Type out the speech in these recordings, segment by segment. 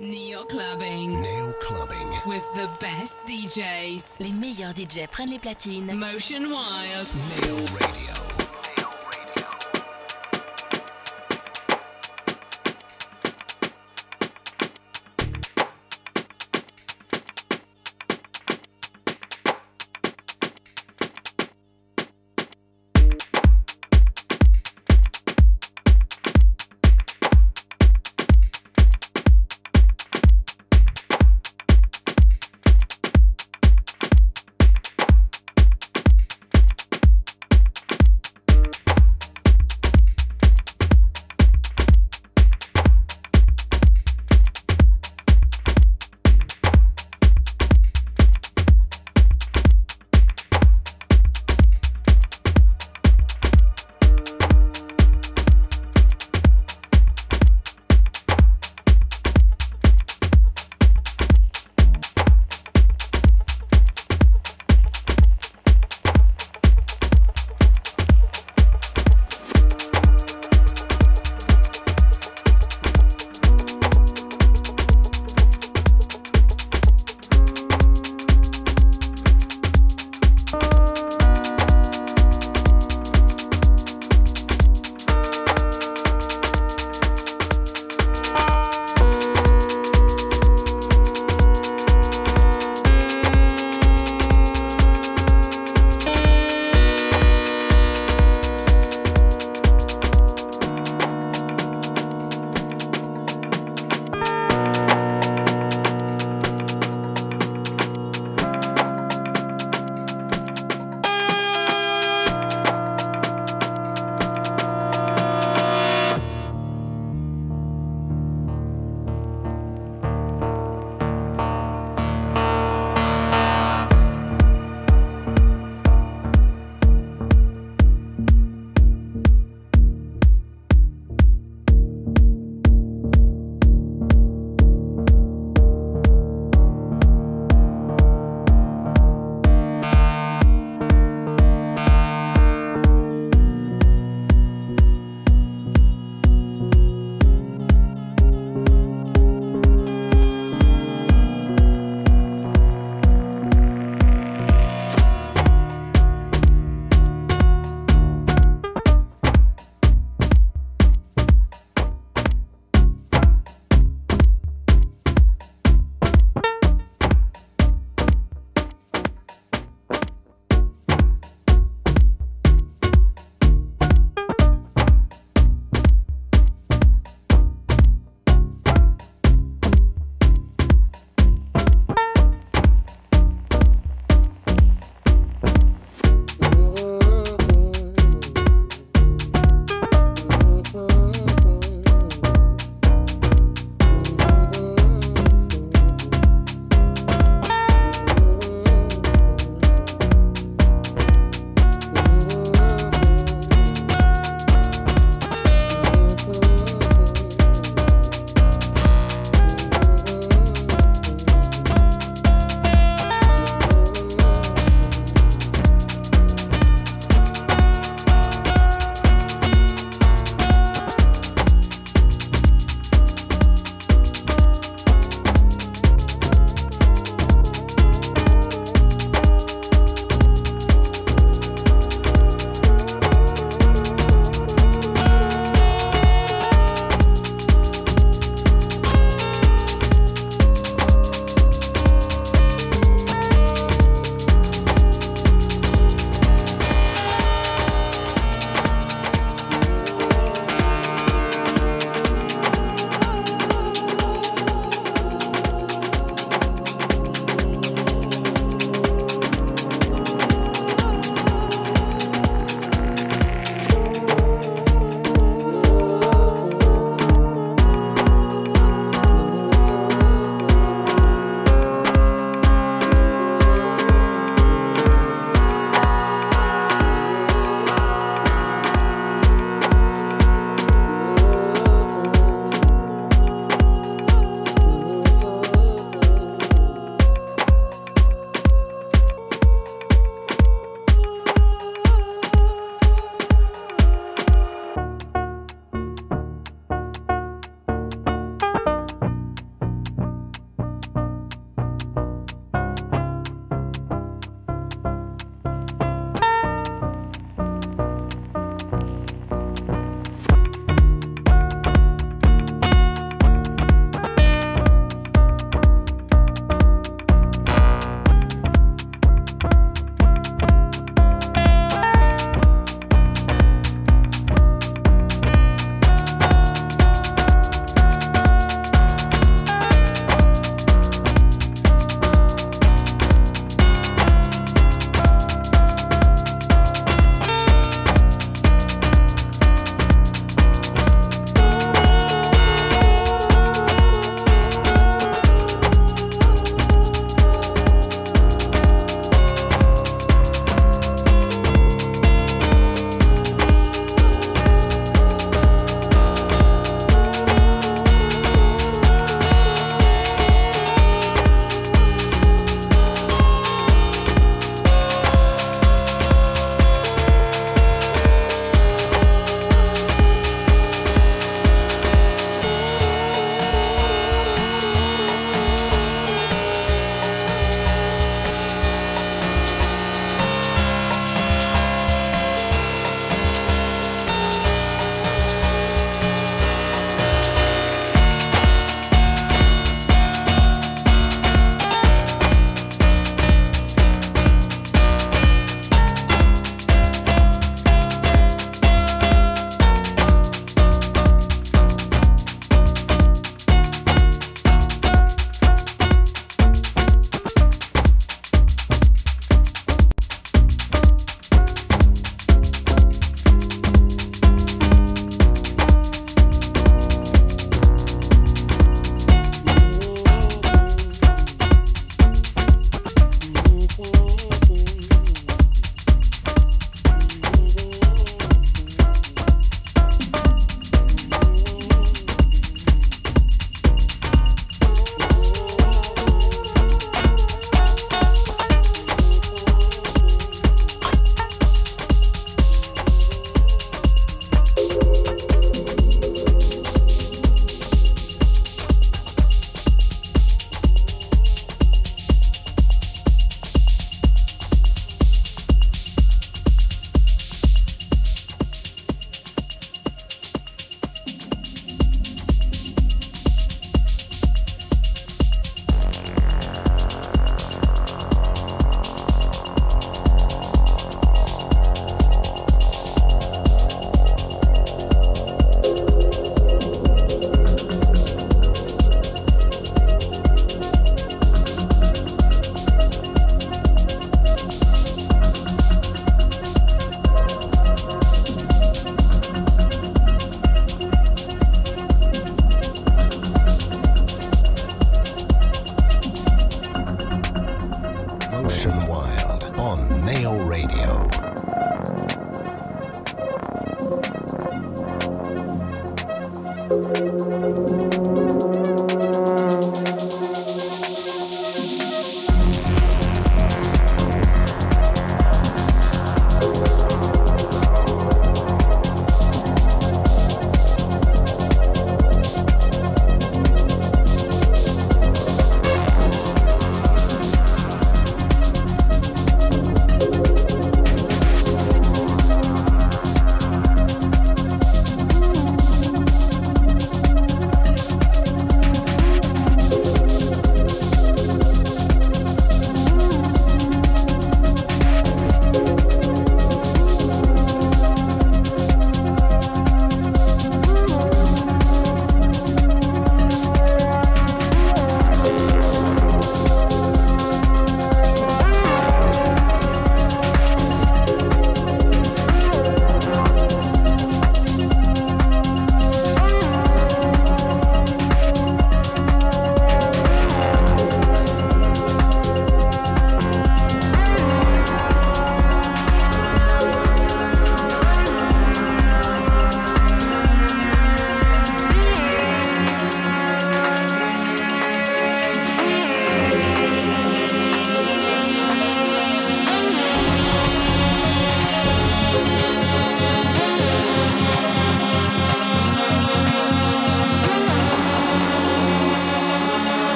Neo clubbing. Neo clubbing. With the best DJs. Les meilleurs DJs prennent les platines. Motion Wild. Neo Radio.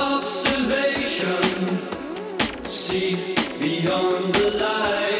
Observation, see beyond the light.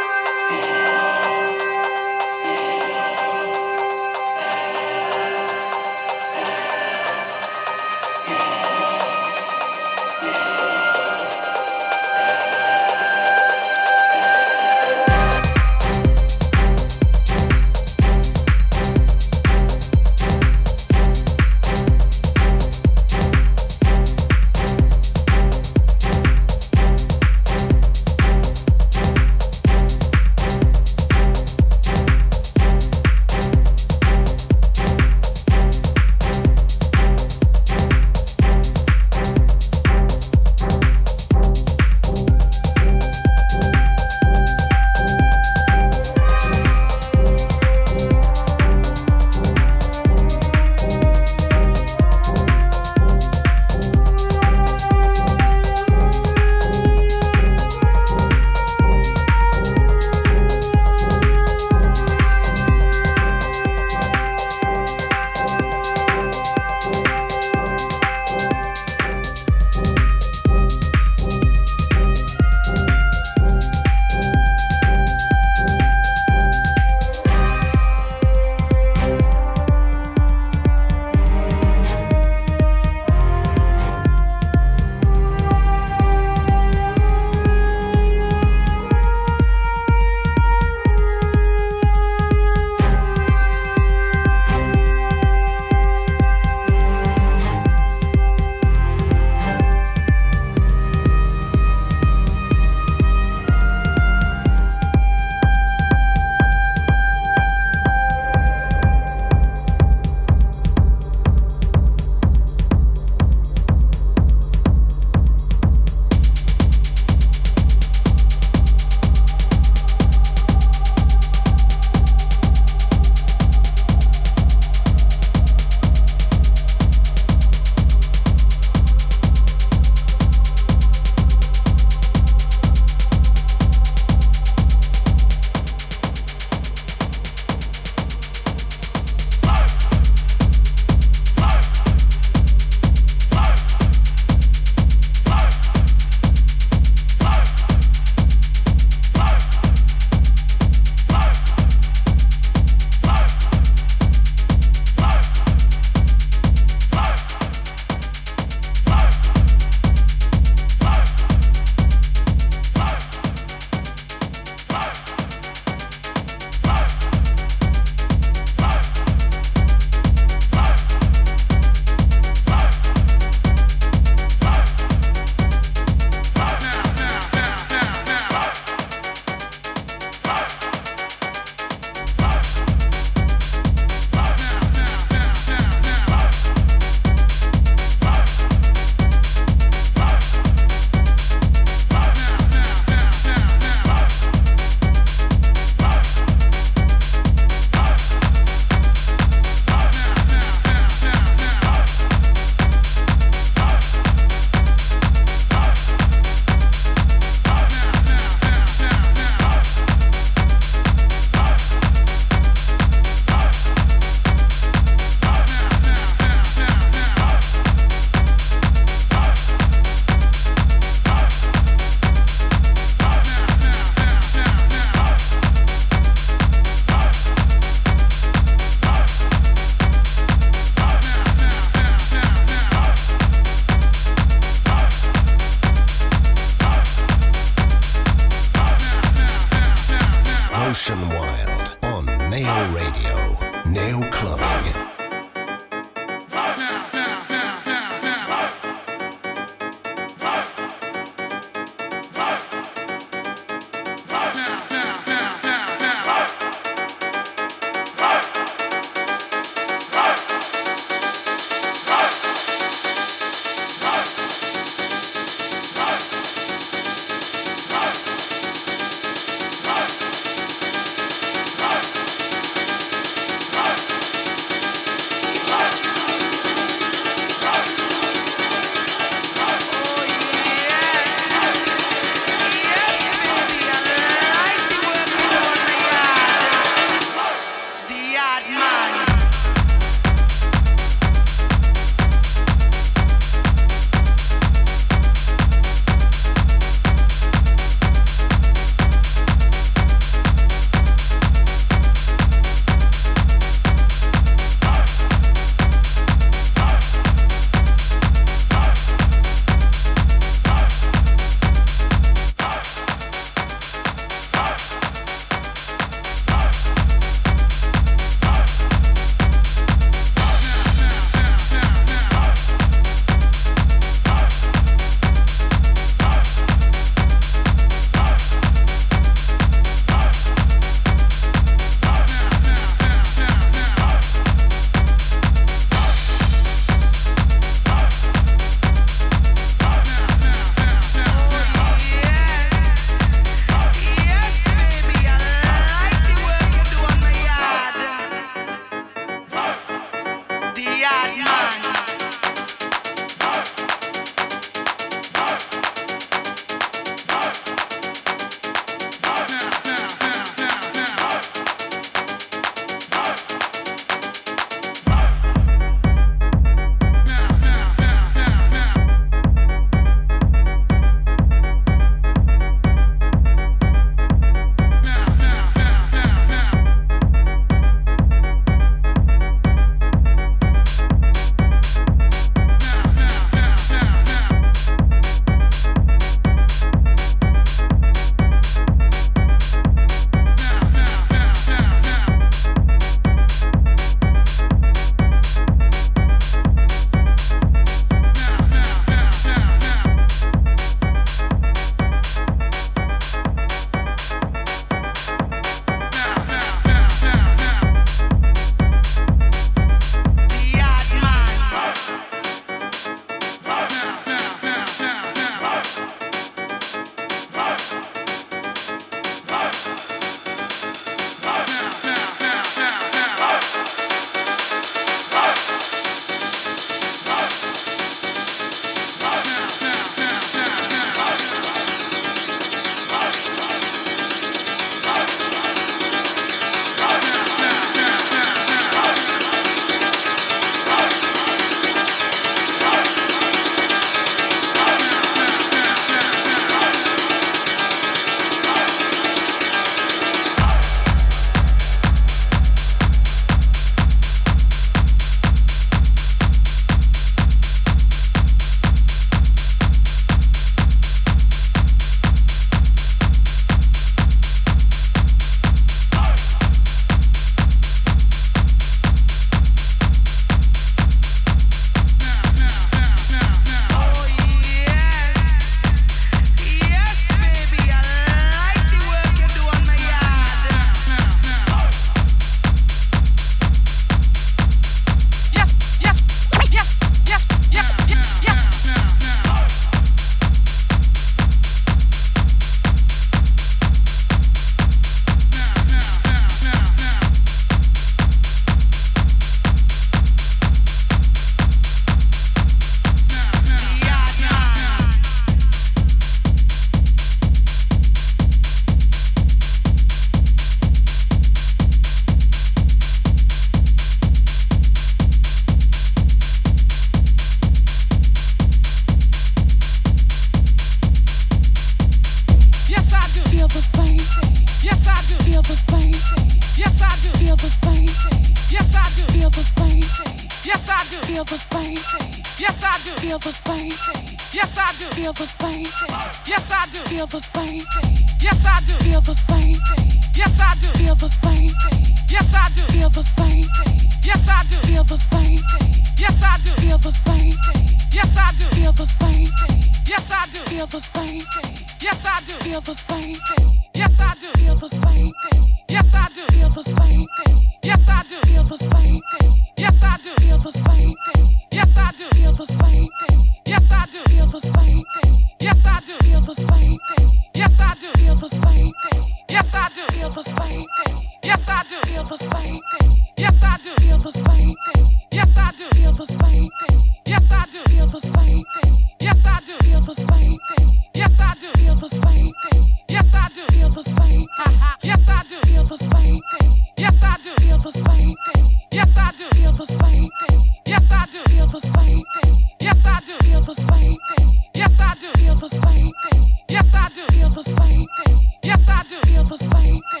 the same thing.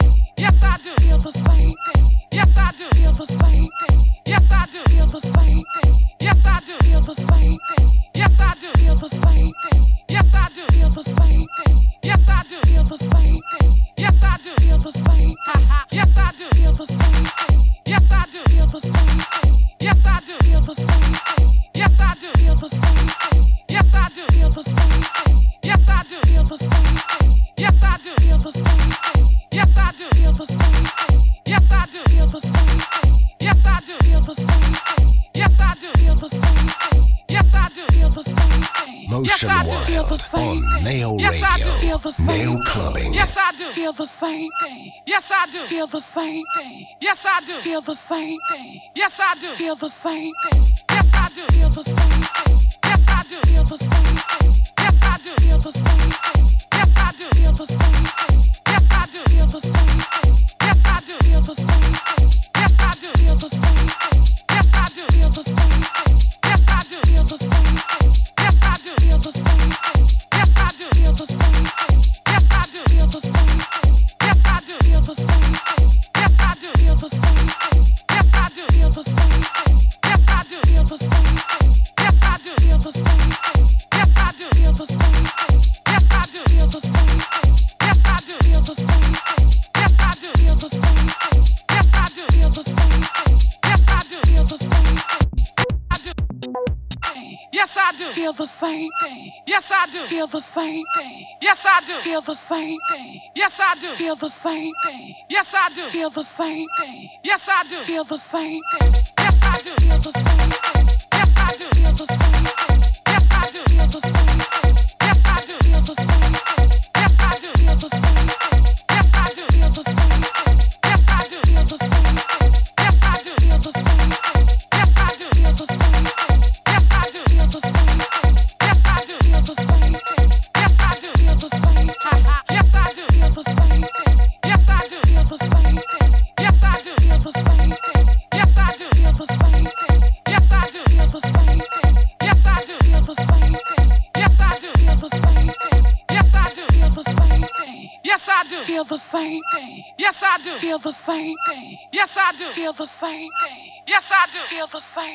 the same thing. Feel the same thing. Yes, I do. Feel the same thing. Yes, I do. Feel the same thing. Yes, I do. Feel the same thing. Yes, I do. Feel the same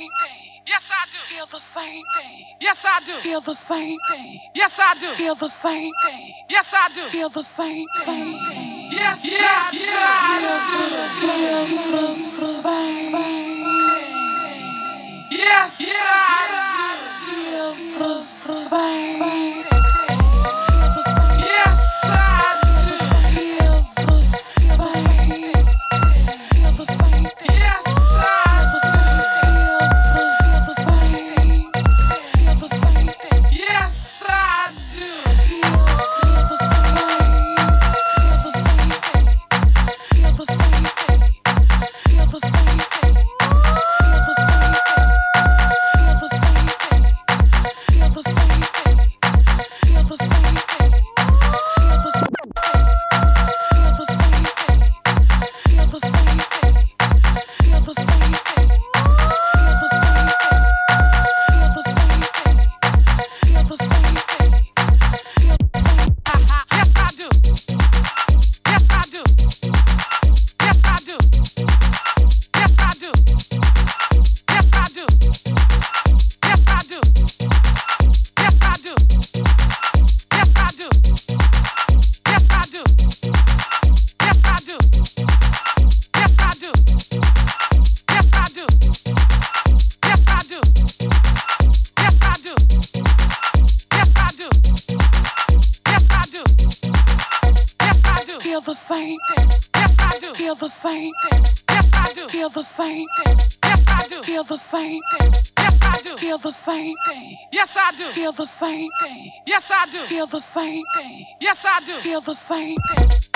same thing. Yes, I do. Feel the same thing. Yes, I do. Feel the same thing. Yes, I do. Feel the same thing. Yes, I do. Feel the same thing. Yes, yes, yes. Feel the same thing. Yes, yes, I do. Feel the same thing. The same thing. Yes, I do. Feel the same thing. Yes, I do. Feel the same thing.